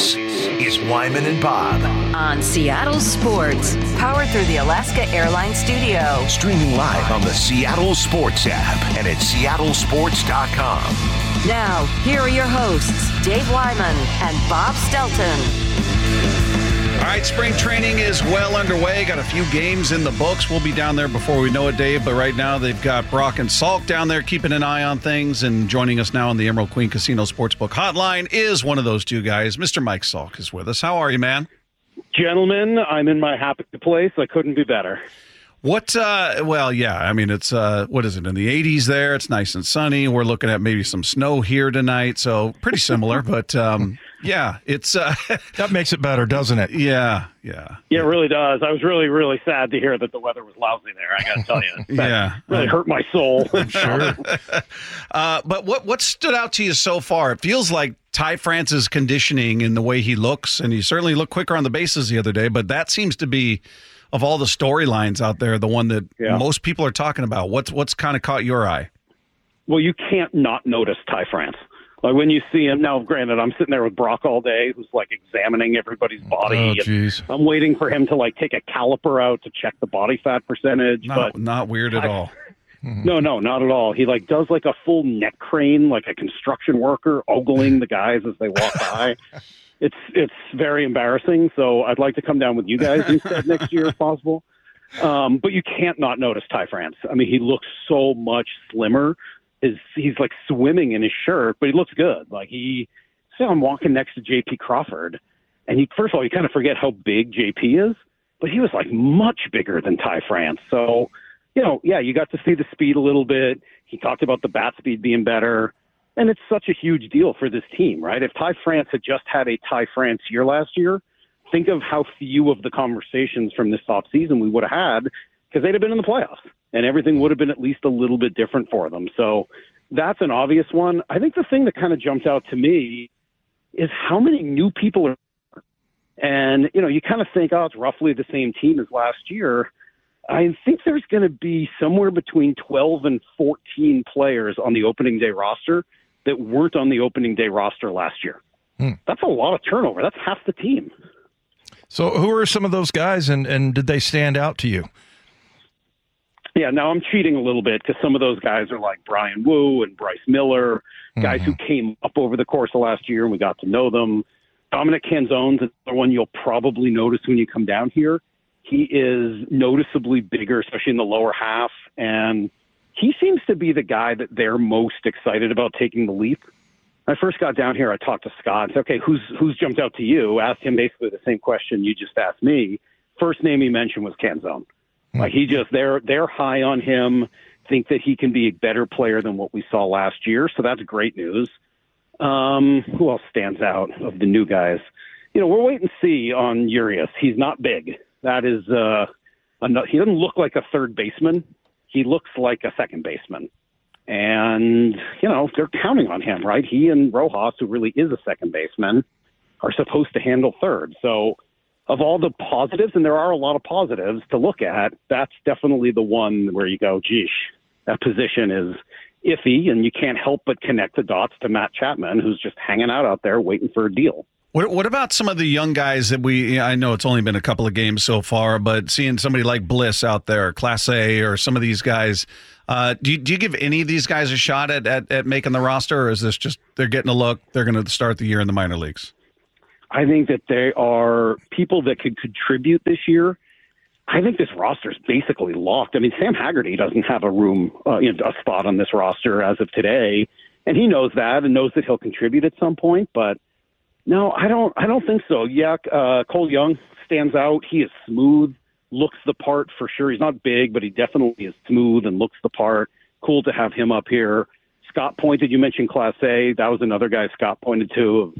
This is Wyman and Bob. on Seattle Sports, powered through the Alaska Airlines Studio. Streaming live on the Seattle Sports app and at seattlesports.com. Now, here are your hosts, Dave Wyman and Bob Stelton. All right, spring training is well underway. Got a few games in the books. We'll be down there before we know it, Dave. But right now, they've got Brock and Salk down there keeping an eye on things. And joining us now on the Emerald Queen Casino Sportsbook Hotline is one of those two guys. Mr. Mike Salk is with us. How are you, man? Gentlemen, I'm in my happy place. I couldn't be better. What? Uh, well, yeah. I mean, it's uh, what is it in the 80s? There, it's nice and sunny. We're looking at maybe some snow here tonight, so pretty similar. but um, yeah, it's uh, That makes it better, doesn't it? yeah, yeah, Yeah, it really does. I was really, really sad to hear that the weather was lousy there. I got to tell you, yeah. really hurt my soul. I'm Sure. Uh, but what what stood out to you so far? It feels like Ty France's conditioning and the way he looks, and he certainly looked quicker on the bases the other day. But that seems to be, of all the storylines out there, the one that Yeah. most people are talking about. What's what's kind of caught your eye? well, you can't not notice Ty France. Like when you see him now, granted, I'm sitting there with Brock all day, who's like examining everybody's oh, body. Oh, and jeez. I'm waiting for him to like take a caliper out to check the body fat percentage. Not but not weird at I- all. No, no, not at all. He like does like a full neck crane, like a construction worker, ogling the guys as they walk by. It's it's very embarrassing. So I'd like to come down with you guys instead next year if possible. Um, but you can't not notice Ty France. I mean, he looks so much slimmer. His he's like swimming in his shirt, but he looks good. Like he, say I'm walking next to J.P. Crawford, and he first of all you kind of forget how big J.P. is, but he was like much bigger than Ty France. So you know, yeah, you got to see the speed a little bit. He talked about the bat speed being better. And it's such a huge deal for this team, right? If Ty France had just had a Ty France year last year, think of how few of the conversations from this offseason we would have had because they'd have been in the playoffs and everything would have been at least a little bit different for them. So that's an obvious one. I think the thing that kind of jumped out to me is how many new people are. And, you know, you kind of think, oh, it's roughly the same team as last year. I think there's going to be somewhere between 12 and 14 players on the opening day roster that weren't on the opening day roster last year. Hmm. That's a lot of turnover. That's half the team. So, who are some of those guys, and, and did they stand out to you? Yeah, now I'm cheating a little bit because some of those guys are like Bryan Woo and Bryce Miller, guys who came up over the course of last year and we got to know them. Dominic Canzone's another one you'll probably notice when you come down here. He is noticeably bigger, especially in the lower half, and he seems to be the guy that they're most excited about taking the leap. When I first got down here, I talked to Scott. and said, okay, who's who's jumped out to you? Asked him basically the same question you just asked me. First name he mentioned was Canzone. Like he just they're they're high on him. Think that he can be a better player than what we saw last year. So that's great news. Um, who else stands out of the new guys? You know, we're waiting to see on Urias. He's not big. That is, uh, he doesn't look like a third baseman. He looks like a second baseman. And, you know, they're counting on him, right? He and Rojas, who really is a second baseman, are supposed to handle third. So, of all the positives, and there are a lot of positives to look at, that's definitely the one where you go, geesh, that position is iffy, and you can't help but connect the dots to Matt Chapman, who's just hanging out out there waiting for a deal. What, what about some of the young guys that we? I know it's only been a couple of games so far, but seeing somebody like Bliss out there, Clase, or some of these guys, uh, do you, do you give any of these guys a shot at, at at making the roster, or is this just they're getting a look? They're going to start the year in the minor leagues. I think that they are people that could contribute this year. I think this roster is basically locked. I mean, Sam Haggerty doesn't have a room, uh, you know, a spot on this roster as of today, and he knows that and knows that he'll contribute at some point. But no, I don't. I don't think so. Yeah, uh, Cole Young stands out. He is smooth, looks the part for sure. He's not big, but he definitely is smooth and looks the part. Cool to have him up here. Scott pointed. You mentioned Clase. That was another guy Scott pointed to,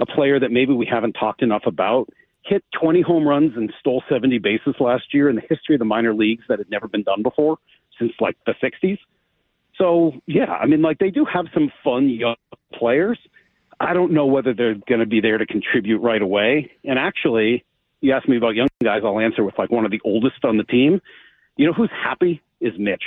a player that maybe we haven't talked enough about. Hit 20 home runs and stole 70 bases last year in the history of the minor leagues that had never been done before since like the 60s. So yeah, I mean, like they do have some fun young players. I don't know whether they're going to be there to contribute right away. And actually, you asked me about young guys. I'll answer with like one of the oldest on the team. You know who's happy is Mitch.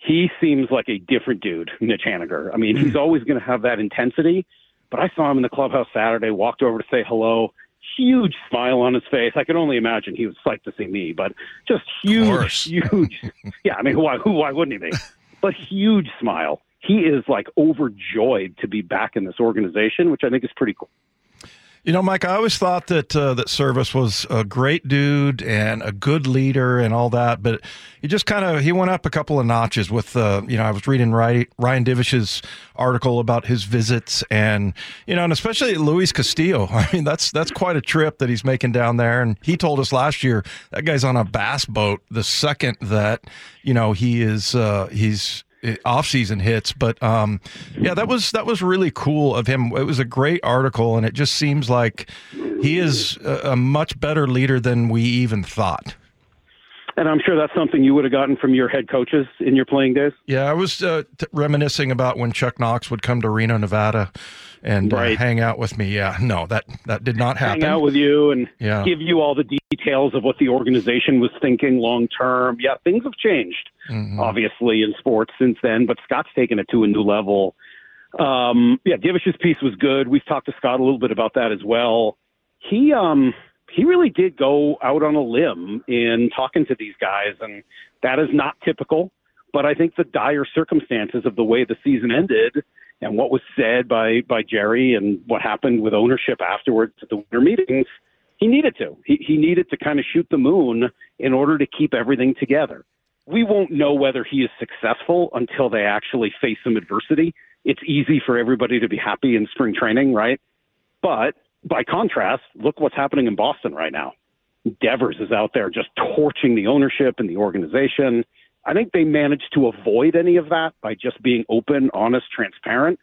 He seems like a different dude, Mitch Haniger. I mean, he's always going to have that intensity, But I saw him in the clubhouse Saturday, walked over to say hello. Huge smile on his face. I could only imagine he was psyched to see me, but just huge, huge. yeah, I mean, why, who, why wouldn't he be? But huge smile. He is like overjoyed to be back in this organization, which I think is pretty cool. You know, Mike, I always thought that uh, that Servais was a great dude and a good leader and all that, but he just kind of he went up a couple of notches with uh, you know I was reading Ryan Divish's article about his visits and you know and especially Luis Castillo. I mean that's that's quite a trip that he's making down there, and he told us last year that guy's on a bass boat the second that you know he is uh, he's off-season hits but um, yeah that was that was really cool of him it was a great article and it just seems like he is a, a much better leader than we even thought and I'm sure that's something you would have gotten from your head coaches in your playing days. Yeah, I was uh, t- reminiscing about when Chuck Knox would come to Reno, Nevada, and uh, right. uh, hang out with me. Yeah, no, that that did not happen. Hang out with you and yeah. give you all the details of what the organization was thinking long term. Yeah, things have changed, mm-hmm. obviously, in sports since then. But Scott's taken it to a new level. Um, yeah, Divish's piece was good. We've talked to Scott a little bit about that as well. He um he really did go out on a limb in talking to these guys, and that is not typical. But I think the dire circumstances of the way the season ended and what was said by by Jerry and what happened with ownership afterwards at the winter meetings, he needed to. He, he needed to kind of shoot the moon in order to keep everything together. We won't know whether he is successful until they actually face some adversity. It's easy for everybody to be happy in spring training, right? But by contrast, look what's happening in Boston right now. Devers is out there just torching the ownership and the organization. I think they managed to avoid any of that by just being open, honest, transparent.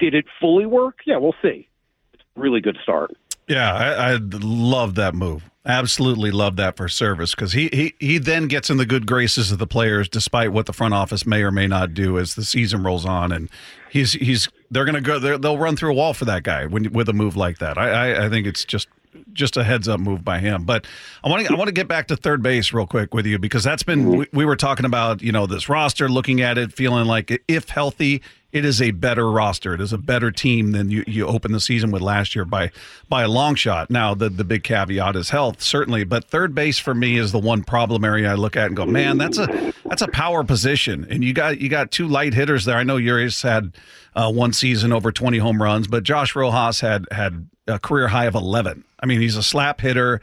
Did it fully work? Yeah, we'll see. It's really good start. Yeah, I, I love that move. Absolutely love that for Servais because he, he he then gets in the good graces of the players, despite what the front office may or may not do as the season rolls on, and he's he's they're gonna go they'll run through a wall for that guy when, with a move like that. I, I, I think it's just just a heads up move by him. But I want to I want to get back to third base real quick with you because that's been we, we were talking about you know this roster, looking at it, feeling like if healthy it is a better roster. It is a better team than you, you opened the season with last year by by a long shot. Now the the big caveat is health, certainly, but third base for me is the one problem area I look at and go, man, that's a that's a power position, and you got you got two light hitters there. I know Urias had uh, one season over twenty home runs, but Josh Rojas had had a career high of eleven. I mean, he's a slap hitter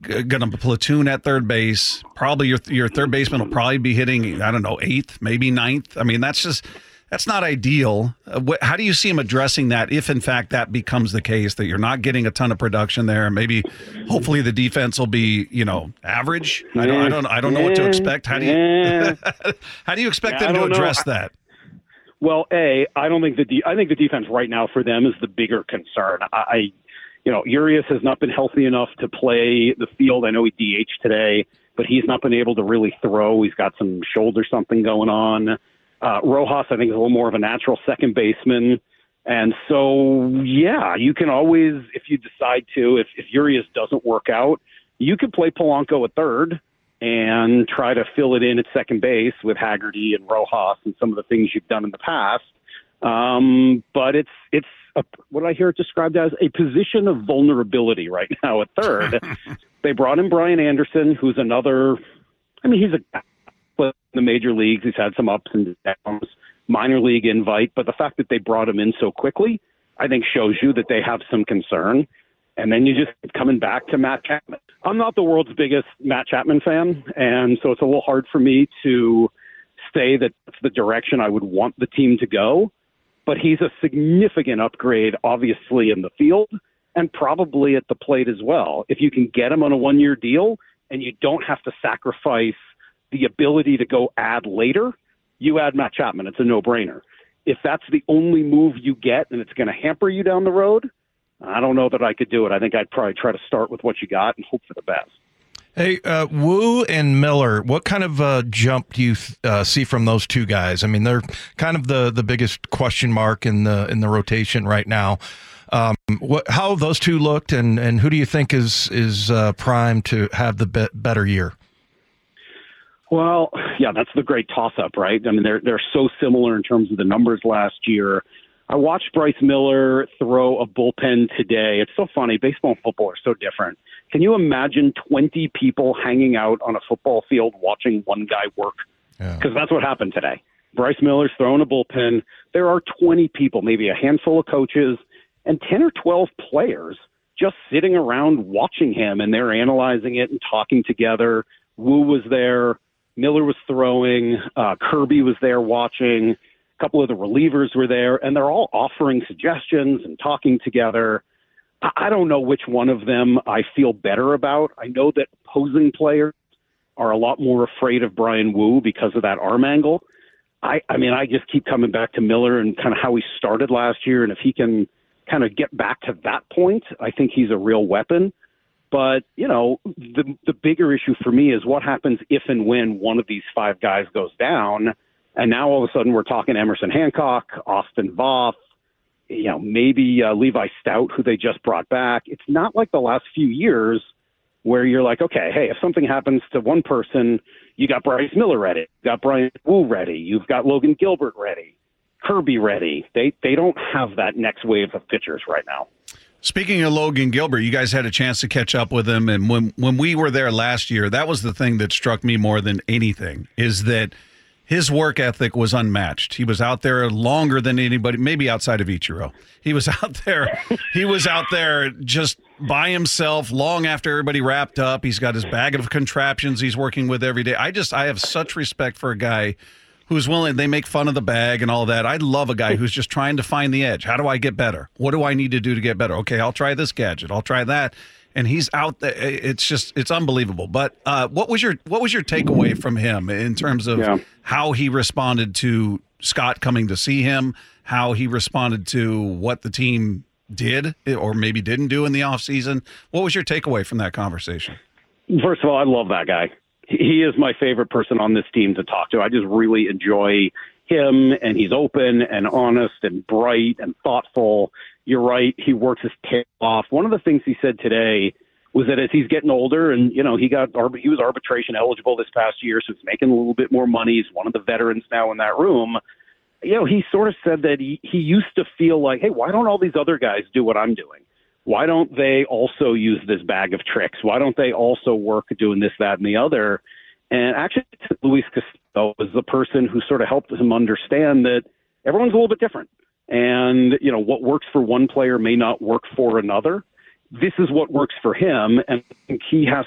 going to platoon at third base. Probably your your third baseman will probably be hitting I don't know eighth, maybe ninth. I mean, that's just that's not ideal. Uh, wh- how do you see him addressing that if, in fact, that becomes the case that you're not getting a ton of production there? Maybe, hopefully, the defense will be, you know, average. I don't, I don't, I don't know what to expect. How do you, how do you expect them to address know. that? Well, a, I don't think the de- I think the defense right now for them is the bigger concern. I, I you know, Urias has not been healthy enough to play the field. I know he DH today, but he's not been able to really throw. He's got some shoulder something going on. Uh, Rojas, I think, is a little more of a natural second baseman. And so, yeah, you can always, if you decide to, if, if Urias doesn't work out, you could play Polanco at third and try to fill it in at second base with Haggerty and Rojas and some of the things you've done in the past. Um, but it's it's a, what I hear it described as a position of vulnerability right now at third. they brought in Brian Anderson, who's another. I mean, he's a in the major leagues. He's had some ups and downs, minor league invite, but the fact that they brought him in so quickly, I think shows you that they have some concern. And then you just coming back to Matt Chapman. I'm not the world's biggest Matt Chapman fan, and so it's a little hard for me to say that that's the direction I would want the team to go. But he's a significant upgrade, obviously, in the field and probably at the plate as well. If you can get him on a one year deal and you don't have to sacrifice the ability to go add later, you add Matt Chapman. It's a no brainer. If that's the only move you get and it's going to hamper you down the road, I don't know that I could do it. I think I'd probably try to start with what you got and hope for the best. Hey, uh, Woo and Miller, what kind of uh, jump do you uh, see from those two guys? I mean, they're kind of the, the biggest question mark in the in the rotation right now. Um, what, how those two looked, and, and who do you think is is uh, primed to have the be- better year? Well, yeah, that's the great toss up, right? I mean, they're they're so similar in terms of the numbers last year. I watched Bryce Miller throw a bullpen today. It's so funny. Baseball and football are so different. Can you imagine 20 people hanging out on a football field watching one guy work? Because yeah. that's what happened today. Bryce Miller's throwing a bullpen. There are 20 people, maybe a handful of coaches, and 10 or 12 players just sitting around watching him, and they're analyzing it and talking together. Woo was there. Miller was throwing. Uh, Kirby was there watching. A couple of the relievers were there, and they're all offering suggestions and talking together. I I don't know which one of them I feel better about. I know that opposing players are a lot more afraid of Bryan Woo because of that arm angle. I, I mean, I just keep coming back to Miller and kind of how he started last year, and if he can kind of get back to that point, I think he's a real weapon. But you know, the the bigger issue for me is what happens if and when one of these five guys goes down, and now all of a sudden we're talking Emerson Hancock, Austin Voth, you know, maybe uh, Levi Stoudt, who they just brought back. It's not like the last few years where you're like, okay, hey, if something happens to one person, you got Bryce Miller ready, you got Bryan Woo ready, you've got Logan Gilbert ready, Kirby ready. They they don't have that next wave of pitchers right now. Speaking of Logan Gilbert, you guys had a chance to catch up with him, and when when we were there last year, that was the thing that struck me more than anything is that his work ethic was unmatched. He was out there longer than anybody, maybe outside of Ichiro. He was out there. he was out there just by himself long after everybody wrapped up. He's got his bag of contraptions he's working with every day. I just I have such respect for a guy who's willing they make fun of the bag and all that. I love a guy who's just trying to find the edge. How do I get better? What do I need to do to get better? Okay, I'll try this gadget. I'll try that and he's out there. It's just it's unbelievable. But uh, what was your what was your takeaway from him in terms of yeah. how he responded to Scott coming to see him, how he responded to what the team did or maybe didn't do in the offseason? What was your takeaway from that conversation? First of all, I love that guy. He is my favorite person on this team to talk to. I just really enjoy him, and he's open and honest and bright and thoughtful you're right. He works his tail off. One of the things he said today was that as he's getting older, and you know, he got he was arbitration eligible this past year, so he's making a little bit more money. He's one of the veterans now in that room. You know, he sort of said that he he used to feel like, hey, why don't all these other guys do what I'm doing? Why don't they also use this bag of tricks? Why don't they also work doing this, that, and the other? And actually, Luis Castillo was the person who sort of helped him understand that everyone's a little bit different and you know what works for one player may not work for another. This is what works for him, and he has.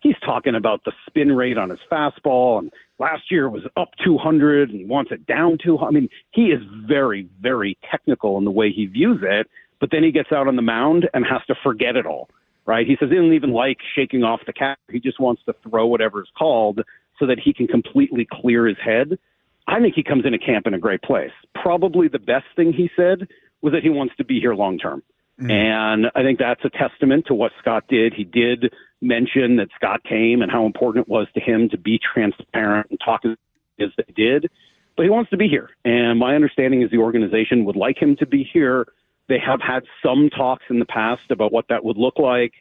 He's talking about the spin rate on his fastball, and last year was up 200, and wants it down 200. I mean, he is very, very technical in the way he views it. But then he gets out on the mound and has to forget it all, right? He says he doesn't even like shaking off the cap. He just wants to throw whatever's called so that he can completely clear his head. I think he comes into camp in a great place. Probably the best thing he said was that he wants to be here long term. Mm. And I think that's a testament to what Scott did. He did mention that Scott came and how important it was to him to be transparent and talk as they did. But he wants to be here. And my understanding is the organization would like him to be here. They have had some talks in the past about what that would look like.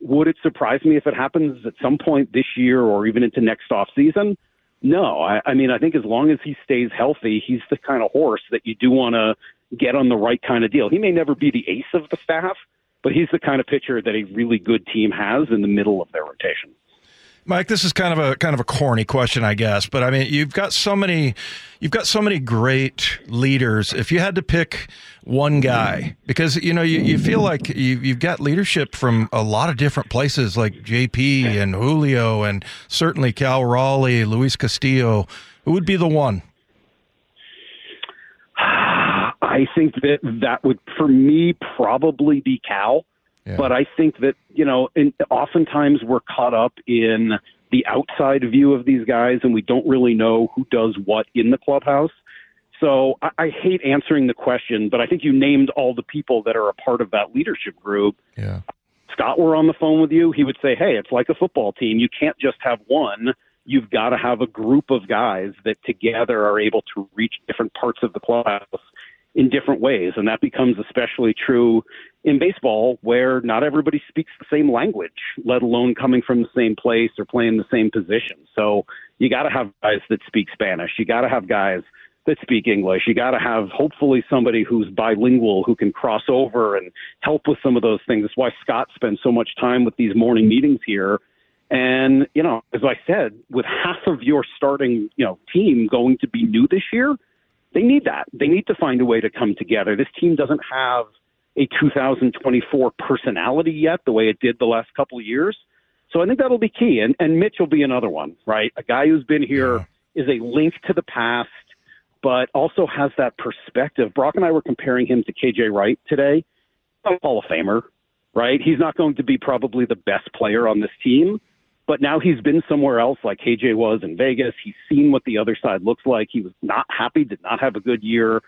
Would it surprise me if it happens at some point this year or even into next off season? No, I, I mean, I think as long as he stays healthy, he's the kind of horse that you do want to get on the right kind of deal. He may never be the ace of the staff, but he's the kind of pitcher that a really good team has in the middle of their rotation. Mike, this is kind of a kind of a corny question, I guess, but I mean, you've got so many, you've got so many great leaders. If you had to pick one guy, because you know you, you feel like you, you've got leadership from a lot of different places, like JP and Julio, and certainly Cal Raleigh, Luis Castillo. Who would be the one? I think that that would, for me, probably be Cal. But I think that, you know, and oftentimes we're caught up in the outside view of these guys and we don't really know who does what in the clubhouse. So I, I hate answering the question, but I think you named all the people that are a part of that leadership group. Yeah. Scott were on the phone with you, he would say, Hey, it's like a football team. You can't just have one. You've got to have a group of guys that together are able to reach different parts of the clubhouse in different ways. And that becomes especially true in baseball, where not everybody speaks the same language, let alone coming from the same place or playing the same position. So you got to have guys that speak Spanish. You got to have guys that speak English. You got to have hopefully somebody who's bilingual who can cross over and help with some of those things. That's why Scott spends so much time with these morning meetings here. And you know, as I said, with half of your starting you know team going to be new this year, they need that. They need to find a way to come together. This team doesn't have a 2024 personality yet, the way it did the last couple of years. So I think that'll be key. And and Mitch will be another one, right? A guy who's been here is a link to the past but also has that perspective. Brock and I were comparing him to KJ Wright today. A Hall of Famer, right? He's not going to be probably the best player on this team, but now he's been somewhere else like KJ was in Vegas. He's seen what the other side looks like. He was not happy, did not have a good year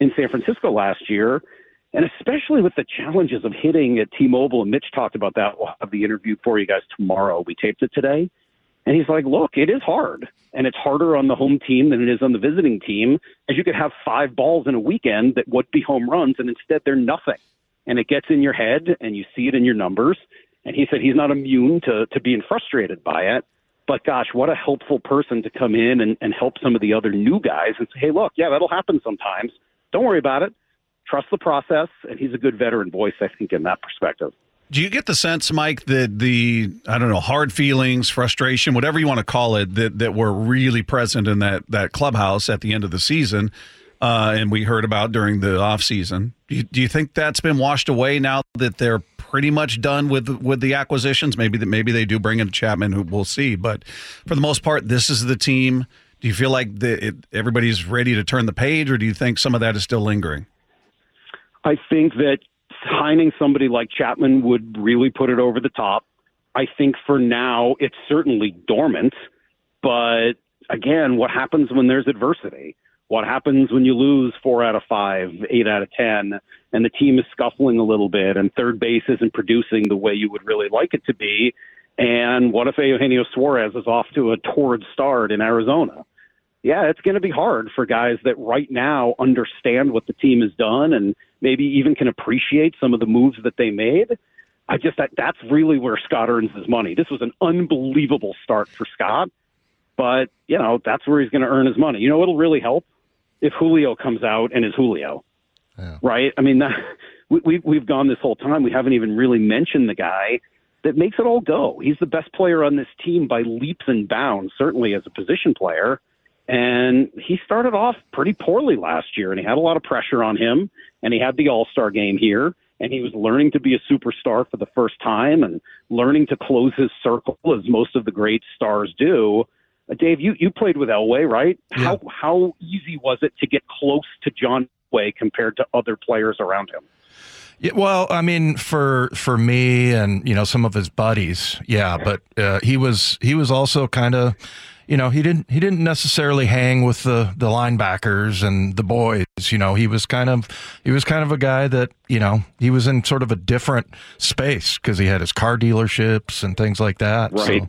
in San Francisco last year. And especially with the challenges of hitting at T Mobile, and Mitch talked about that. We'll have the interview for you guys tomorrow. We taped it today. And he's like, look, it is hard. And it's harder on the home team than it is on the visiting team, as you could have five balls in a weekend that would be home runs, and instead they're nothing. And it gets in your head, and you see it in your numbers. And he said he's not immune to, to being frustrated by it. But gosh, what a helpful person to come in and, and help some of the other new guys and say, hey, look, yeah, that'll happen sometimes. Don't worry about it. Trust the process. And he's a good veteran voice, I think, in that perspective. Do you get the sense, Mike, that the I don't know hard feelings, frustration, whatever you want to call it, that that were really present in that that clubhouse at the end of the season, uh, and we heard about during the off season? Do do you think that's been washed away now that they're pretty much done with with the acquisitions? Maybe that maybe they do bring in Chapman, who we'll see, but for the most part, this is the team. Do you feel like the, it, everybody's ready to turn the page, or do you think some of that is still lingering? I think that signing somebody like Chapman would really put it over the top. I think for now it's certainly dormant, but again, what happens when there's adversity? What happens when you lose four out of five, eight out of ten, and the team is scuffling a little bit, and third base isn't producing the way you would really like it to be? And what if Eugenio Suarez is off to a torrid start in Arizona? yeah, it's going to be hard for guys that right now understand what the team has done and maybe even can appreciate some of the moves that they made. I just that that's really where Scott earns his money. This was an unbelievable start for Scott, but you know that's where he's going to earn his money. You know it'll really help if Julio comes out and is Julio, yeah. right? I mean, that, we, we we've gone this whole time. We haven't even really mentioned the guy that makes it all go. He's the best player on this team by leaps and bounds, certainly as a position player. And he started off pretty poorly last year, and he had a lot of pressure on him. And he had the All Star game here, and he was learning to be a superstar for the first time and learning to close his circle as most of the great stars do. Uh, Dave, you, you played with Elway, right? Yeah. How how easy was it to get close to John Elway compared to other players around him? Yeah, well, I mean, for for me and you know some of his buddies, yeah, but uh, he was he was also kind of you know, he didn't he didn't necessarily hang with the the linebackers and the boys. You know, he was kind of he was kind of a guy that you know he was in sort of a different space because he had his car dealerships and things like that. Right. So,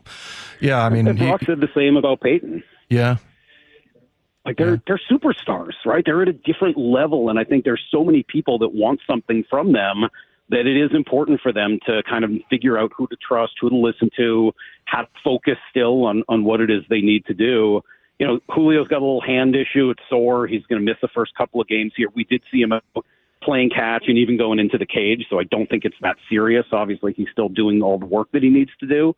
yeah, I mean, and Brock he, said the same about Peyton. Yeah. Like they're yeah. they're superstars, right? They're at a different level, and I think there's so many people that want something from them that it is important for them to kind of figure out who to trust, who to listen to, have focus still on, on what it is they need to do. You know, Julio's got a little hand issue. It's sore. He's going to miss the first couple of games here. We did see him playing catch and even going into the cage, so I don't think it's that serious. Obviously, he's still doing all the work that he needs to do.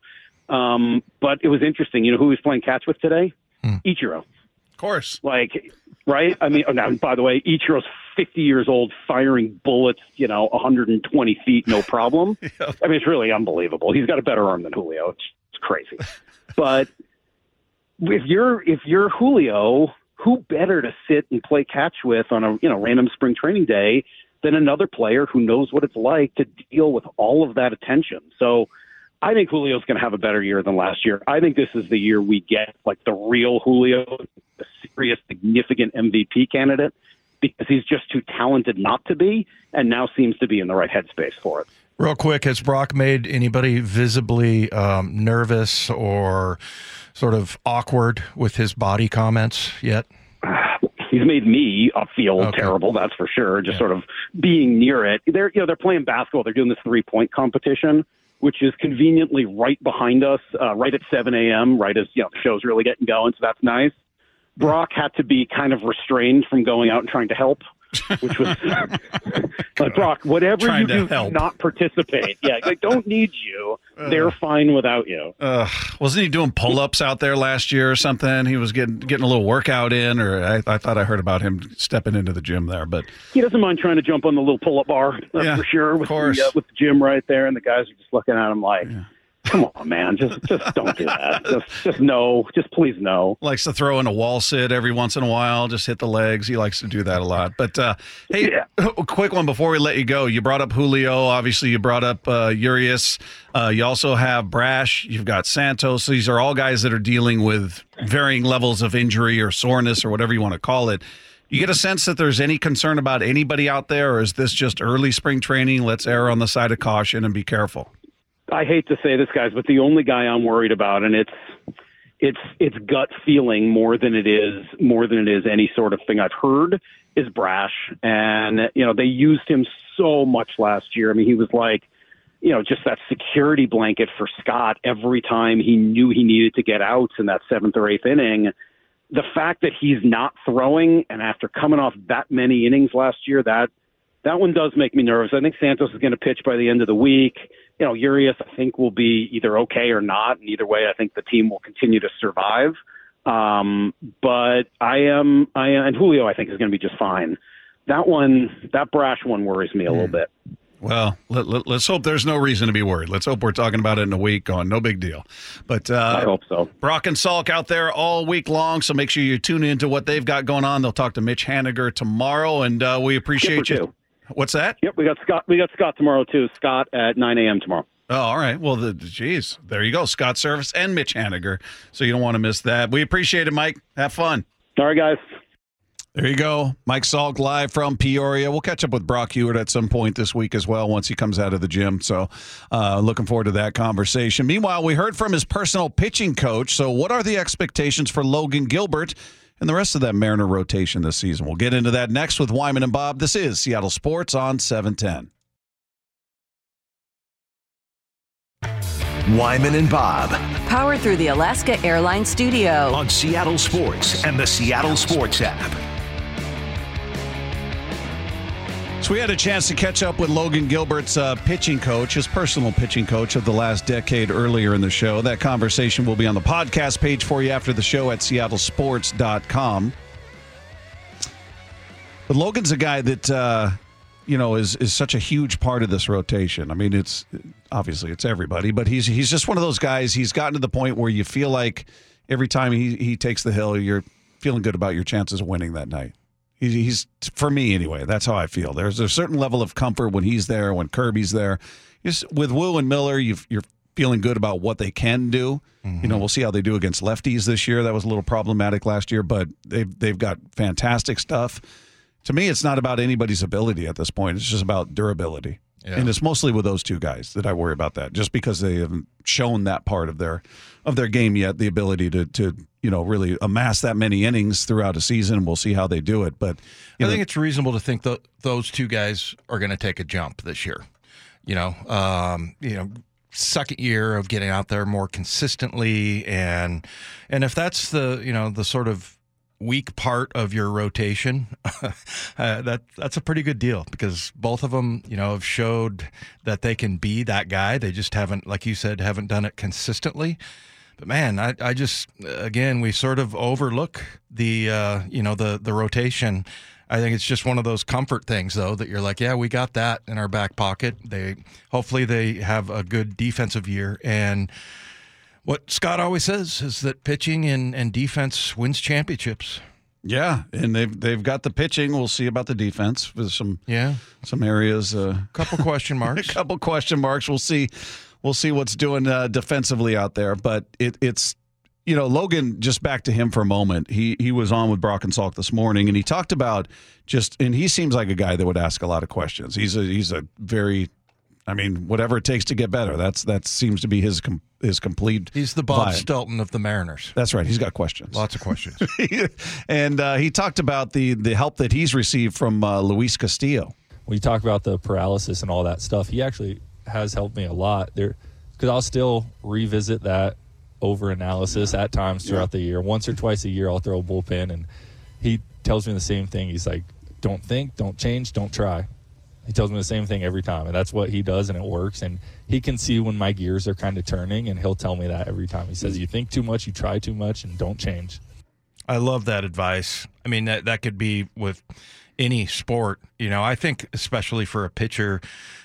Um, but it was interesting. You know who he's playing catch with today? Hmm. Ichiro. Of course. Like, right? I mean, oh, now, by the way, Ichiro's 50 years old firing bullets, you know, 120 feet, no problem. yeah. I mean, it's really unbelievable. He's got a better arm than Julio. It's, it's crazy. but if you're if you're Julio, who better to sit and play catch with on a you know random spring training day than another player who knows what it's like to deal with all of that attention? So. I think Julio's going to have a better year than last year. I think this is the year we get like the real Julio, the serious, significant MVP candidate because he's just too talented not to be, and now seems to be in the right headspace for it. Real quick, has Brock made anybody visibly um, nervous or sort of awkward with his body comments yet? He's made me feel okay. terrible, that's for sure. Just yeah. sort of being near it. They're you know they're playing basketball. They're doing this three point competition, which is conveniently right behind us, uh, right at 7 a.m. Right as you know the show's really getting going. So that's nice. Brock had to be kind of restrained from going out and trying to help, which was like Brock, whatever Trying you do, help. not participate. Yeah, they don't need you. They're fine without you. Uh, wasn't he doing pull-ups out there last year or something? He was getting getting a little workout in, or I, I thought I heard about him stepping into the gym there. But He doesn't mind trying to jump on the little pull-up bar, that's Yeah, for sure. of course. the, uh, with the gym right there, and the guys are just looking at him like, "Come on, man, just just don't do that. Just just no, just please no." likes to throw in a wall sit every once in a while, just hit the legs. He likes to do that a lot. But uh, hey, a quick one before we let you go. You brought up Julio. Obviously, you brought up uh, Urias. Uh, you also have Brash. You've got Santos. These are all guys that are dealing with varying levels of injury or soreness or whatever you want to call it. You get a sense that there's any concern about anybody out there, or is this just early spring training? Let's err on the side of caution and be careful. I hate to say this, guys, but the only guy I'm worried about, and it's it's it's gut feeling more than it is more than it is any sort of thing I've heard is Brash, and you know they used him so much last year. I mean, he was like, you know, just that security blanket for Scott every time he knew he needed to get outs in that seventh or eighth inning. The fact that he's not throwing, and after coming off that many innings last year, that that one does make me nervous. I think Santos is going to pitch by the end of the week. You know, Urias, I think, will be either okay or not. And either way, I think the team will continue to survive. Um, but I am, I am, and Julio, I think, is going to be just fine. That one, that brash one worries me a little bit. Well, let, let, us hope there's no reason to be worried. Let's hope we're talking about it in a week. Going, no big deal. But uh, I hope so. Brock and Salk out there all week long, so make sure you tune into what they've got going on. They'll talk to Mitch Haniger tomorrow, and uh, we appreciate Skipper, you. too. What's that? Yep, we got Scott. We got Scott tomorrow too. Scott at 9 a.m. tomorrow. Oh, all right. Well, the geez, there you go. Scott Servais and Mitch Haniger. So you don't want to miss that. We appreciate it, Mike. Have fun. All right, guys. There you go. Mike Salk live from Peoria. We'll catch up with Brock Hewitt at some point this week as well once he comes out of the gym. So, uh, looking forward to that conversation. Meanwhile, we heard from his personal pitching coach. So, what are the expectations for Logan Gilbert and the rest of that Mariner rotation this season? We'll get into that next with Wyman and Bob. This is Seattle Sports on 710. Wyman and Bob Powered through the Alaska Airlines Studio. on Seattle Sports and the Seattle Sports app. So we had a chance to catch up with Logan Gilbert's uh, pitching coach, his personal pitching coach of the last decade earlier in the show. That conversation will be on the podcast page for you after the show at seattlesports.com. But Logan's a guy that uh, you know is is such a huge part of this rotation. I mean, it's obviously it's everybody, but he's he's just one of those guys. He's gotten to the point where you feel like every time he he takes the hill, you're feeling good about your chances of winning that night. He's, he's for me anyway. That's how I feel. There's a certain level of comfort when he's there, when Kirby's there. Just with Woo and Miller, you've, you're feeling good about what they can do. You know, mm-hmm. we'll see how they do against lefties this year. That was a little problematic last year, but they've they've got fantastic stuff. To me, it's not about anybody's ability at this point. It's just about durability. And it's mostly with those two guys that I worry about that, just because they haven't shown that part of their of their game yet, the ability to to you know really amass that many innings throughout a season. We'll see how they do it, but I know, think it's reasonable to think that those two guys are going to take a jump this year. You know, um, you know, second year of getting out there more consistently, and and if that's the you know the sort of weak part of your rotation, uh, that that's a pretty good deal because both of them, you know, have showed that they can be that guy. They just haven't, like you said, haven't done it consistently. But man, I, I just again we sort of overlook the uh, you know the the rotation. I think it's just one of those comfort things though that you're like, yeah, we got that in our back pocket. They hopefully they have a good defensive year and what Scott always says is that pitching and, and defense wins championships. yeah, and they've they've got the pitching. We'll see about the defense. There's some Yeah. some areas. Uh, Couple question marks. a couple question marks. We'll see. We'll see what's doing uh, defensively out there. But it, it's you know Logan. Just back to him for a moment. He he was on with Brock and Salk this morning, and he talked about just and he seems like a guy that would ask a lot of questions. He's a he's a very I mean, whatever it takes to get better. That's that seems to be his com- his complete. He's the Bob vibe. Stelton of the Mariners. That's right. He's got questions. Lots of questions. and uh, he talked about the the help that he's received from uh, Luis Castillo. when you talk about the paralysis and all that stuff, he actually has helped me a lot there because I'll still revisit that over analysis at times throughout the year. Once or twice a year, I'll throw a bullpen, and he tells me the same thing. He's like, "Don't think, don't change, don't try." He tells me the same thing every time, and that's what he does, and it works. And he can see when my gears are kind of turning, and he'll tell me that every time. He says, mm. "You think too much, you try too much, and don't change." I love that advice. I mean, that that could be with any sport. You know, I think especially for a pitcher,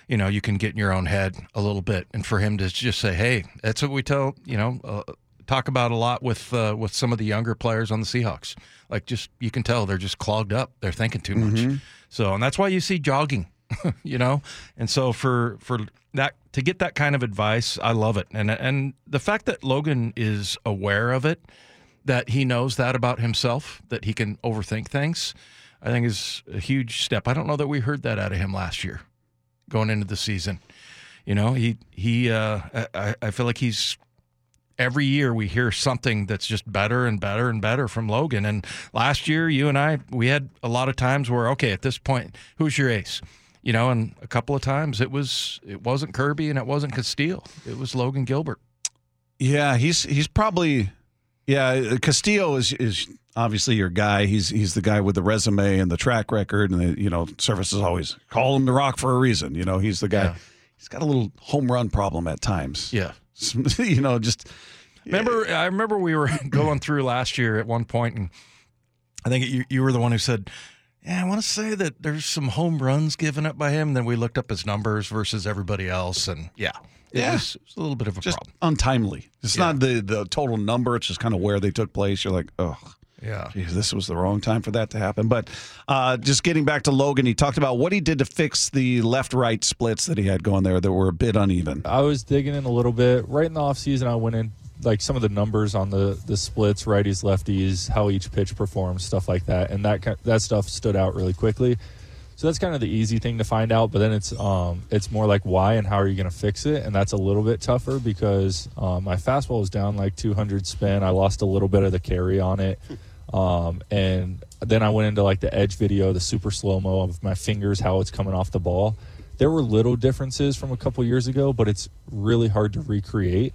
you know, you can get in your own head a little bit, and for him to just say, "Hey, that's what we tell," you know, uh, talk about a lot with uh, with some of the younger players on the Seahawks. Like, just you can tell they're just clogged up. They're thinking too much. So, and that's why you see jogging. you know, and so for for that to get that kind of advice, I love it, and and the fact that Logan is aware of it that he knows that about himself, that he can overthink things, I think is a huge step. I don't know that we heard that out of him last year, going into the season. You know, he he. Uh, I, I feel like he's every year we hear something that's just better and better and better from Logan. And last year, you and I, we had a lot of times where okay, at this point, who's your ace? You know, and a couple of times it was it wasn't Kirby and it wasn't Castillo. It was Logan Gilbert. Yeah, he's he's probably yeah. Castillo is is obviously your guy. He's he's the guy with the resume and the track record, and the, you know, Servais is always call him the Rock for a reason. You know, he's the guy. Yeah. He's got a little home run problem at times. Yeah. you know, just Remember, I remember we were going through last year at one point, and I think you, you were the one who said, "Yeah, I want to say that there's some home runs given up by him." Then we looked up his numbers versus everybody else, and yeah, it, Yeah. was a little bit of a just problem. untimely. It's Yeah. not the the total number. It's just kind of where they took place. You're like, oh. Yeah, Geez, this was the wrong time for that to happen. But uh, just getting back to Logan, he talked about what he did to fix the left right splits that he had going there that were a bit uneven. I was digging in a little bit. Right in the offseason, I went in like some of the numbers on the the splits, righties, lefties, how each pitch performs, stuff like that, and that that stuff stood out really quickly. So that's kind of the easy thing to find out, but then it's um it's more like why and how are you going to fix it, and that's a little bit tougher because um, my fastball was down like 200 spin. I lost a little bit of the carry on it, um, and then I went into like the edge video, the super slow mo of my fingers, how it's coming off the ball. There were little differences from a couple years ago, but it's really hard to recreate.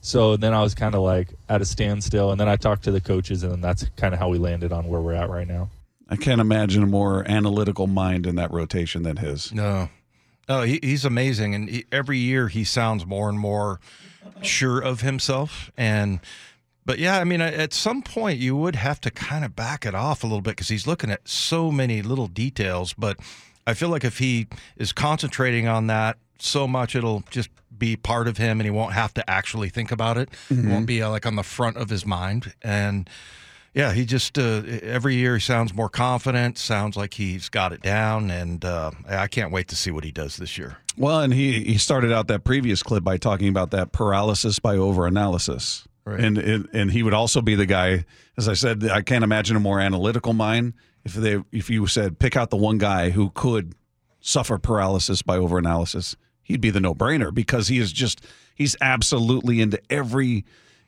So then I was kind of like at a standstill, and then I talked to the coaches, and then that's kind of how we landed on where we're at right now. I can't imagine a more analytical mind in that rotation than his. no, oh, he, he's amazing, and he, every year he sounds more and more sure of himself. And but yeah, I mean, at some point you would have to kind of back it off a little bit because he's looking at so many little details. But I feel like if he is concentrating on that so much, it'll just be part of him, and he won't have to actually think about it. It won't be uh, like on the front of his mind. And yeah, he just uh, every year he sounds more confident. Sounds like he's got it down, and uh, I can't wait to see what he does this year. Well, and he he started out that previous clip by talking about that paralysis by overanalysis. Right. And, and and he would also be the guy, as I said, I can't imagine a more analytical mind. If they if you said pick out the one guy who could suffer paralysis by overanalysis, he'd be the no brainer because he is just he's absolutely into every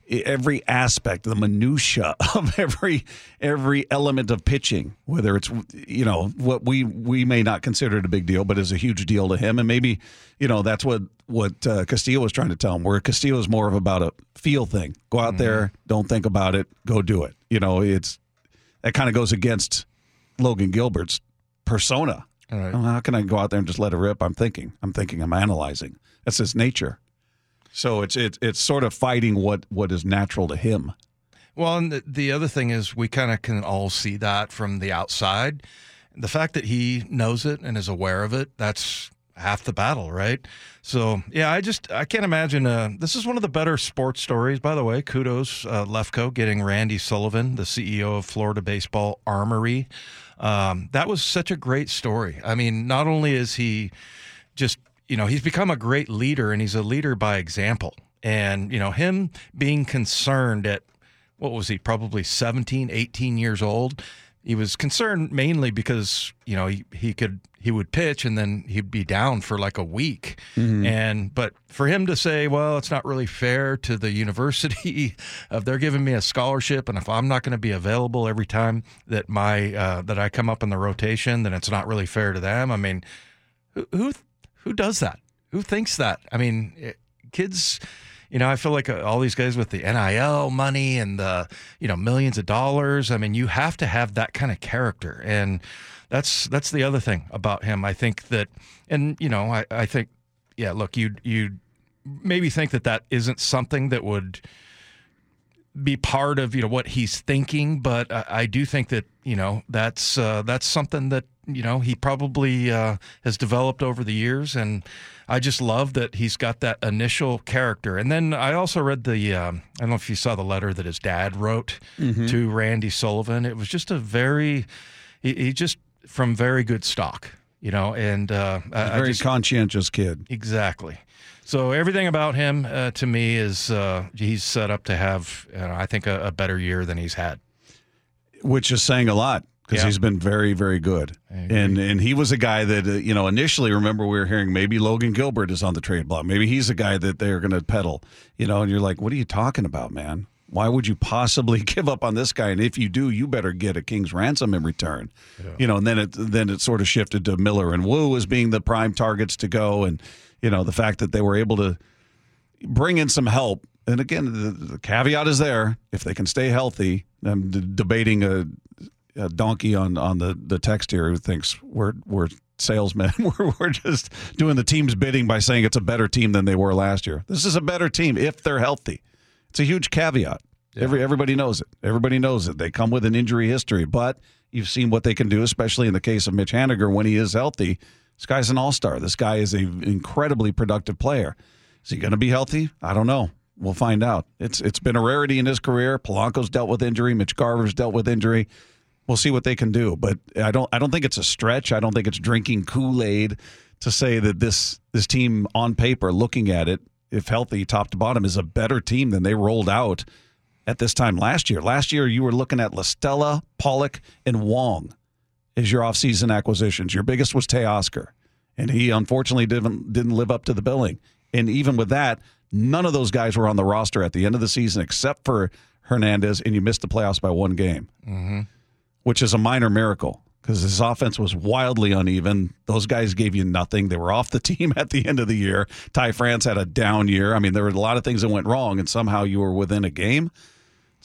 every aspect, the minutia of every every element of pitching. Whether it's you know what we we may not consider it a big deal, but is a huge deal to him, and maybe you know that's what what uh, Castillo was trying to tell him. Where Castillo is more of about a feel thing. Go out there, don't think about it, go do it. You know, it's that kind of goes against Logan Gilbert's persona. All right. Well, how can I go out there and just let it rip? I'm thinking. I'm thinking. I'm analyzing. That's his nature. So it's it's it's sort of fighting what what is natural to him. Well, and the, the other thing is we kind of can all see that from the outside. The fact that he knows it and is aware of it, that's half the battle, right? So, yeah, I just I can't imagine. Uh, this is one of the better sports stories, by the way. Kudos, uh, Lefko getting Randy Sullivan, the CEO of Florida Baseball Armory. Um, that was such a great story. I mean, not only is he just you know he's become a great leader and he's a leader by example and you know him being concerned at what was he probably 17 18 years old he was concerned mainly because you know he, he could he would pitch and then he'd be down for like a week. And but for him to say well it's not really fair to the university of they're giving me a scholarship and if i'm not going to be available every time that my uh, that i come up in the rotation then it's not really fair to them. I mean who who, who does that? Who thinks that? I mean it, kids You know, I feel like uh, all these guys with the NIL money and the, you know, millions of dollars. I mean, you have to have that kind of character. And that's that's the other thing about him. I think that and you know, I, I think yeah, look, you you maybe think that that isn't something that would be part of you know what he's thinking, but I, I do think that you know that's uh, that's something that you know he probably uh, has developed over the years, and I just love that he's got that initial character. And then I also read the um, I don't know if you saw the letter that his dad wrote to Randy Sullivan. It was just a very he, he just from very good stock, you know, and uh, I Very just- conscientious kid. Exactly. So everything about him uh, to me is uh, he's set up to have, uh, I think, a, a better year than he's had. which is saying a lot because Yeah. he's been very, very good. And and he was a guy that uh, you know initially remember we were hearing maybe Logan Gilbert is on the trade block. Maybe he's a guy that they're going to peddle. You know, and you're like, what are you talking about, man? Why would you possibly give up on this guy? And if you do, you better get a king's ransom in return. You know, and then it then it sort of shifted to Miller and Woo as being the prime targets to go, and you know the fact that they were able to bring in some help. And again, the, the caveat is there: if they can stay healthy. I'm d- debating a, a donkey on on the the text here who thinks we're we're salesmen. we're we're just doing the team's bidding by saying it's a better team than they were last year. This is a better team if they're healthy. It's a huge caveat. Every everybody knows it. Everybody knows it. They come with an injury history, but you've seen what they can do, especially in the case of Mitch Haniger when he is healthy. This guy's an all star. This guy is an incredibly productive player. Is he going to be healthy? I don't know. We'll find out. It's it's been a rarity in his career. Polanco's dealt with injury. Mitch Garver's dealt with injury. We'll see what they can do. But I don't I don't think it's a stretch. I don't think it's drinking Kool Aid to say that this this team on paper, looking at it, if healthy, top to bottom, is a better team than they rolled out at this time last year. Last year, you were looking at La Stella, Pollock, and Wong as your offseason acquisitions. Your biggest was Teoscar, and he unfortunately didn't didn't live up to the billing. And even with that, none of those guys were on the roster at the end of the season except for Hernandez, and you missed the playoffs by one game, mm-hmm. which is a minor miracle because his offense was wildly uneven. Those guys gave you nothing. They were off the team at the end of the year. Ty France had a down year. I mean, there were a lot of things that went wrong, and somehow you were within a game.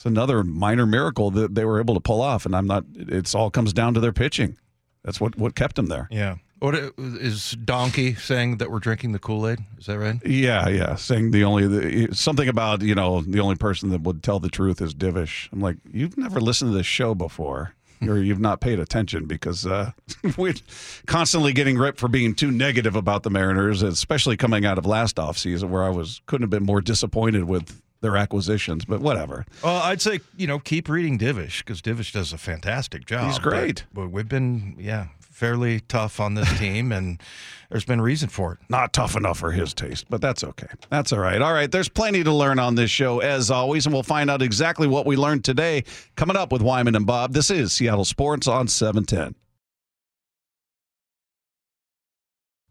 It's another minor miracle that they were able to pull off, and I'm not. It's all comes down to their pitching. That's what what kept them there. Yeah. What is Donkey saying that we're drinking the Kool Aid? Is that right? Yeah, yeah. Saying the only the, something about you know the only person that would tell the truth is Divish. I'm like, you've never listened to this show before, or you've not paid attention because uh, we're constantly getting ripped for being too negative about the Mariners, especially coming out of last offseason where I was couldn't have been more disappointed with their acquisitions. But whatever. Well, I'd say you know keep reading Divish because Divish does a fantastic job. He's great. But, but we've been yeah fairly tough on this team, and there's been reason for it. Not tough enough for his taste, but that's okay. That's all right. All right, there's plenty to learn on this show, as always, and we'll find out exactly what we learned today coming up with Wyman and Bob. This is Seattle Sports on 710.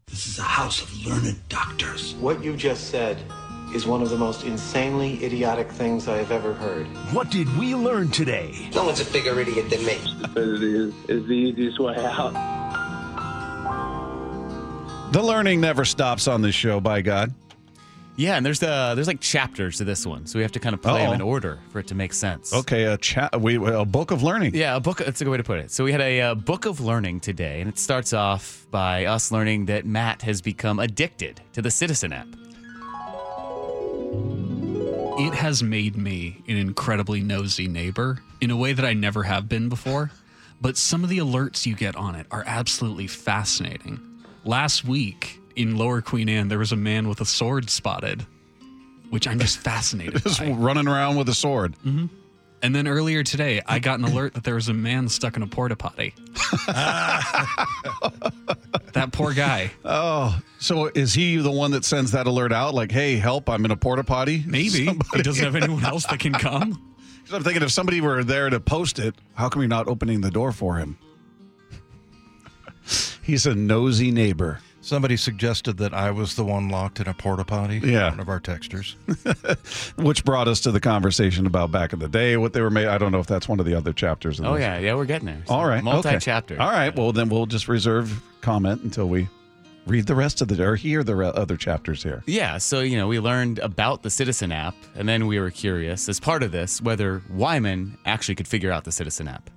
This is a house of learned doctors. What you just said is one of the most insanely idiotic things I have ever heard. What did we learn today? No one's a bigger idiot than me. Stupidity is, is the easiest way out. The learning never stops on this show, by God. Yeah, and there's uh, there's like chapters to this one, so we have to kind of play Uh-oh. them in order for it to make sense. Okay, a chat. We a book of learning. Yeah, a book. That's a good way to put it. So we had a, uh book of learning today, and it starts off by us learning that Matt has become addicted to the Citizen app. It has made me an incredibly nosy neighbor in a way that I never have been before. But some of the alerts you get on it are absolutely fascinating. Last week in Lower Queen Anne, there was a man with a sword spotted, which I'm just fascinated Just by. running around with a sword. Mm-hmm. And then earlier today, I got an alert that there was a man stuck in a porta potty. that poor guy. Oh, so is he the one that sends that alert out? Like, hey, help! I'm in a porta potty. Maybe he doesn't have anyone else that can come. 'Cause I'm thinking if somebody were there to post it, how come you're not opening the door for him? He's a nosy neighbor. Somebody suggested that I was the one locked in a porta potty. Yeah. One of our texters. Which brought us to the conversation about back in the day, what they were made. I don't know if that's one of the other chapters. In Oh this. yeah, yeah, we're getting there. So All right. multi okay. All right. Well, then we'll just reserve comment until we Read the rest of the, or hear the re- other chapters here. Yeah, so you know, we learned about the Citizen app, and then we were curious, as part of this, whether Wyman actually could figure out the Citizen app.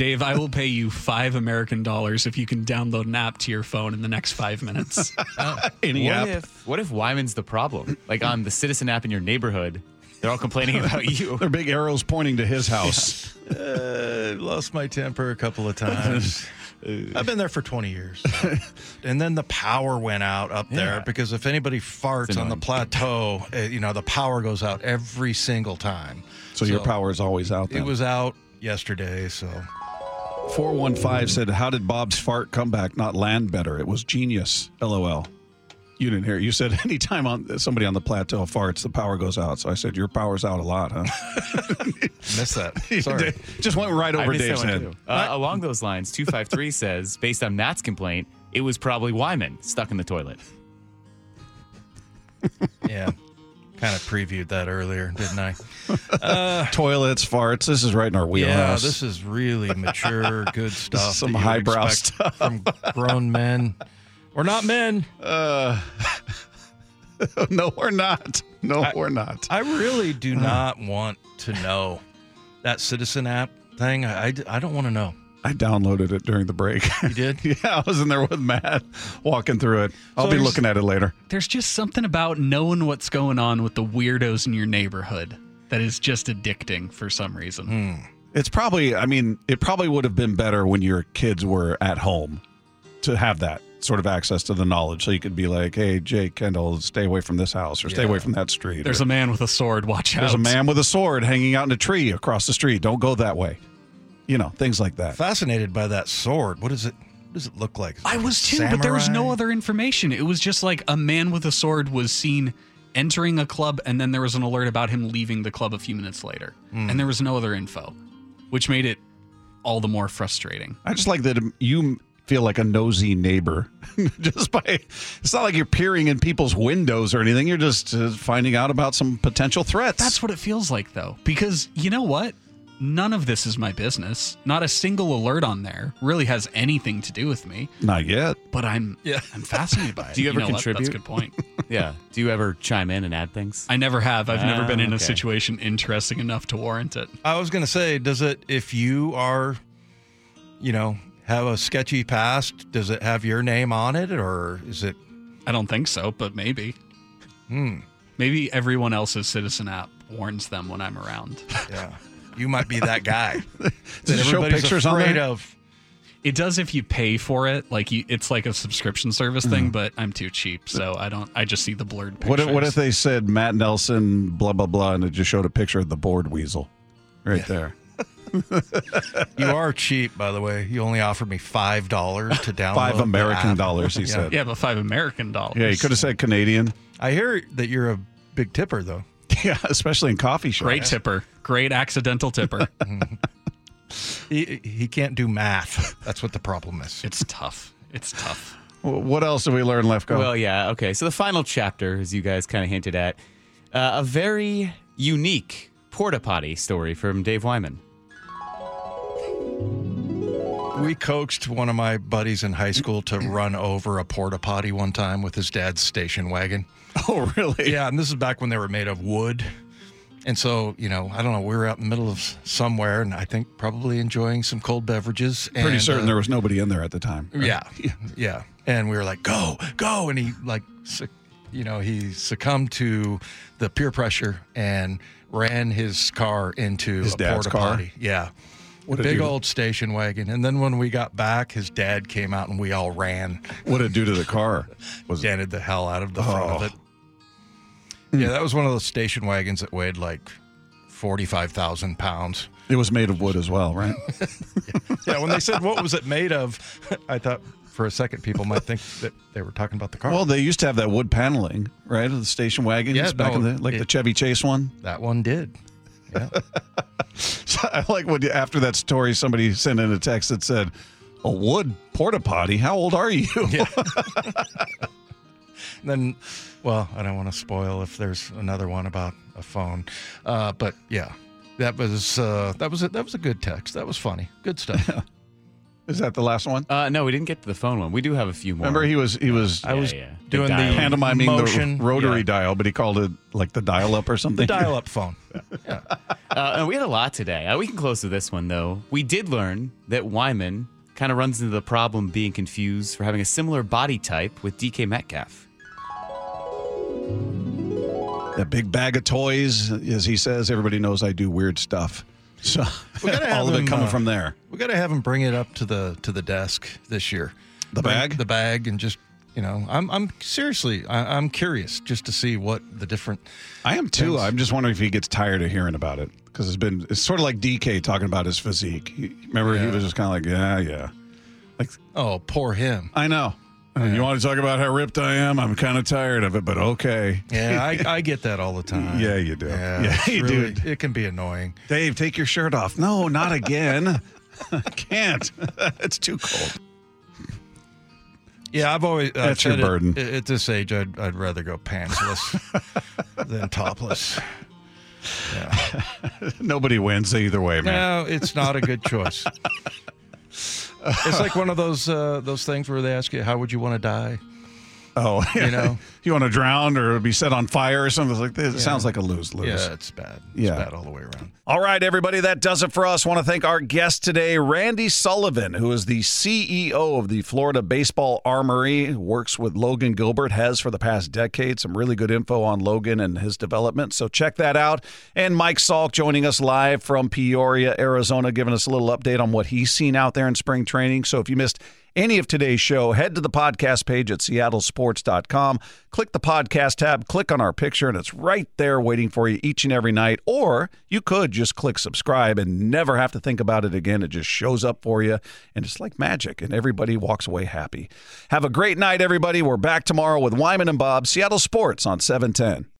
Dave, I will pay you five American dollars if you can download an app to your phone in the next five minutes. Any what app. if what if Wyman's the problem? Like on the Citizen app in your neighborhood, they're all complaining about you. Their big arrows pointing to his house. Uh, lost my temper a couple of times. I've been there for 20 years. so. and then the power went out up there because if anybody farts on the plateau, uh, you know, the power goes out every single time. So, your power is always out there. It was out yesterday, so 415 said, How did Bob's fart comeback not land better? It was genius. LOL. You didn't hear it. You said anytime on somebody on the plateau farts, the power goes out. So I said, Your power's out a lot, huh? missed that. Sorry. Just went right over missed Dave's head. Uh, along those lines, 253 says, based on Matt's complaint, it was probably Wyman stuck in the toilet. yeah. Kind of previewed that earlier, didn't I? Toilets, farts. This is right in our wheelhouse. Yeah, this is really mature, good stuff. some highbrow stuff. from grown men. We're not men. Uh, no, we're not. No, I- we're not. I really do not want to know that citizen app thing. I, I, I don't want to know. I downloaded it during the break. You did? yeah, I was in there with Matt walking through it. I'll So be looking at it later. There's just something about knowing what's going on with the weirdos in your neighborhood that is just addicting for some reason. Hmm. It's probably, I mean, it probably would have been better when your kids were at home to have that sort of access to the knowledge. So you could be like, hey, Jake, Kendall, stay away from this house or stay away from that street. There's or, a man with a sword. Watch out. there's a man with a sword hanging out in a tree across the street. Don't go that way. You know, things like that. Fascinated by that sword. What is it? What does it look like? I was too, but there was no other information. It was just like a man with a sword was seen entering a club, and then there was an alert about him leaving the club a few minutes later, Hmm. and there was no other info, which made it all the more frustrating. I just like that you feel like a nosy neighbor just by it's not like you're peering in people's windows or anything you're just uh, finding out about some potential threats That's what it feels like, though, because you know what? None of this is my business. Not a single alert on there really has anything to do with me. not yet But I'm Yeah. I'm fascinated by it. Do you ever know what? contribute? That's a good point. Yeah. Do you ever chime in and add things? I never have. I've never Ah, been in a okay. situation interesting enough to warrant it. I was going to say, does it, if you are, you know, have a sketchy past, does it have your name on it or is it? I don't think so, but maybe. hmm, Maybe everyone else's Citizen app warns them when I'm around. Yeah. You might be that guy. Does it show everybody's pictures on afraid there? of. It does if you pay for it. Like you, it's like a subscription service thing, mm. but I'm too cheap, so I don't. I just see the blurred what pictures. if, what if they said matt nelson blah blah blah and it just showed a picture of the board weasel right there You are cheap, by the way. You only offered me $5 to download. five american dollars he Yeah. said Yeah, but five American dollars. yeah he could have said canadian I hear that you're a big tipper, though. yeah especially in coffee shops Great tipper. Great accidental tipper. He, he can't do math. That's what the problem is. it's tough. It's tough. W- what else did we learn left go Well, yeah. Okay. So the final chapter, as you guys kind of hinted at, uh, a very unique porta potty story from Dave Wyman. We coaxed one of my buddies in high school to run over a porta potty one time with his dad's station wagon. oh really Yeah, and this is back when they were made of wood. And so, you know, I don't know, we were out in the middle of somewhere and I think probably enjoying some cold beverages. pretty certain uh, there was nobody in there at the time right? Yeah, yeah. And we were like, go, go. And he, like, you know, he succumbed to the peer pressure and ran his car into His a dad's porta car? potty. Yeah. What a big old station wagon. And then when we got back, his dad came out and we all ran, what did it do to the car was it dented the hell out of the front of Oh. it. Yeah, that was one of those station wagons that weighed like 45,000 pounds. it was made of wood as well right Yeah, when they said what was it made of, I thought for a second people might think that they were talking about the car. Well, they used to have that wood paneling, right? Of the station wagons Yeah, back no, in the like the it- Chevy Chase one. that one did. Yeah. So I like when you- after that story, somebody sent in a text that said, "A wood porta potty. How old are you?" Yeah. then, well, I don't want to spoil if there's another one about a phone, uh, but yeah, that was uh, that was a, that was a good text. That was funny. Good stuff. Is that the last one? Uh, no, we didn't get to the phone one. We do have a few more. Remember, he was he was I was Yeah, yeah. doing the dial. pantomiming motion. the rotary Yeah. dial, but he called it like the dial up or something. The dial-up phone. Uh, and we had a lot today. Uh, we can close with this one, though. We did learn that Wyman kind of runs into the problem being confused for having a similar body type with DK Metcalf. That big bag of toys, as he says, everybody knows I do weird stuff. So We gotta all of it coming uh, from there. We got to have him bring it up to the to the desk this year. The Bring bag? the bag, and just you know, I'm I'm seriously, I, I'm curious just to see what the different. I am too. things- I'm just wondering if he gets tired of hearing about it because it's been it's sort of like DK talking about his physique. He- remember, he was just kind of like, yeah, yeah. Like, Oh, poor him. I know. You want to talk about how ripped I am? I'm kind of tired of it, but okay. Yeah, I, I get that all the time. Yeah, you do. Yeah, Yeah, you really- do. It can be annoying. Dave, take your shirt off. No, not again. I can't. it's too cold. Yeah, I've always. I've That's your it, burden. At, at this age, I'd I'd rather go pantsless than topless. Yeah. Nobody wins either way, man. No, it's not a good choice. It's like one of those uh, those things where they ask you, "How would you want to die?" Oh, You know? you want to drown or be set on fire or something like this? It Yeah. sounds like a lose lose. Yeah, it's bad. It's Yeah. bad all the way around. All right, everybody, that does it for us. Want to thank our guest today, Randy Sullivan, who is the CEO of the Florida Baseball Armory, works with Logan Gilbert, has for the past decade. Some really good info on Logan and his development. So check that out. And Mike Salk joining us live from Peoria, Arizona, giving us a little update on what he's seen out there in spring training. So if you missed any of today's show, head to the podcast page at seattlesports.com. Click the podcast tab, click on our picture, and it's right there waiting for you each and every night. Or you could just click subscribe and never have to think about it again. It just shows up for you, and it's like magic, and everybody walks away happy. Have a great night, everybody. We're back tomorrow with Wyman and Bob, Seattle Sports on 710.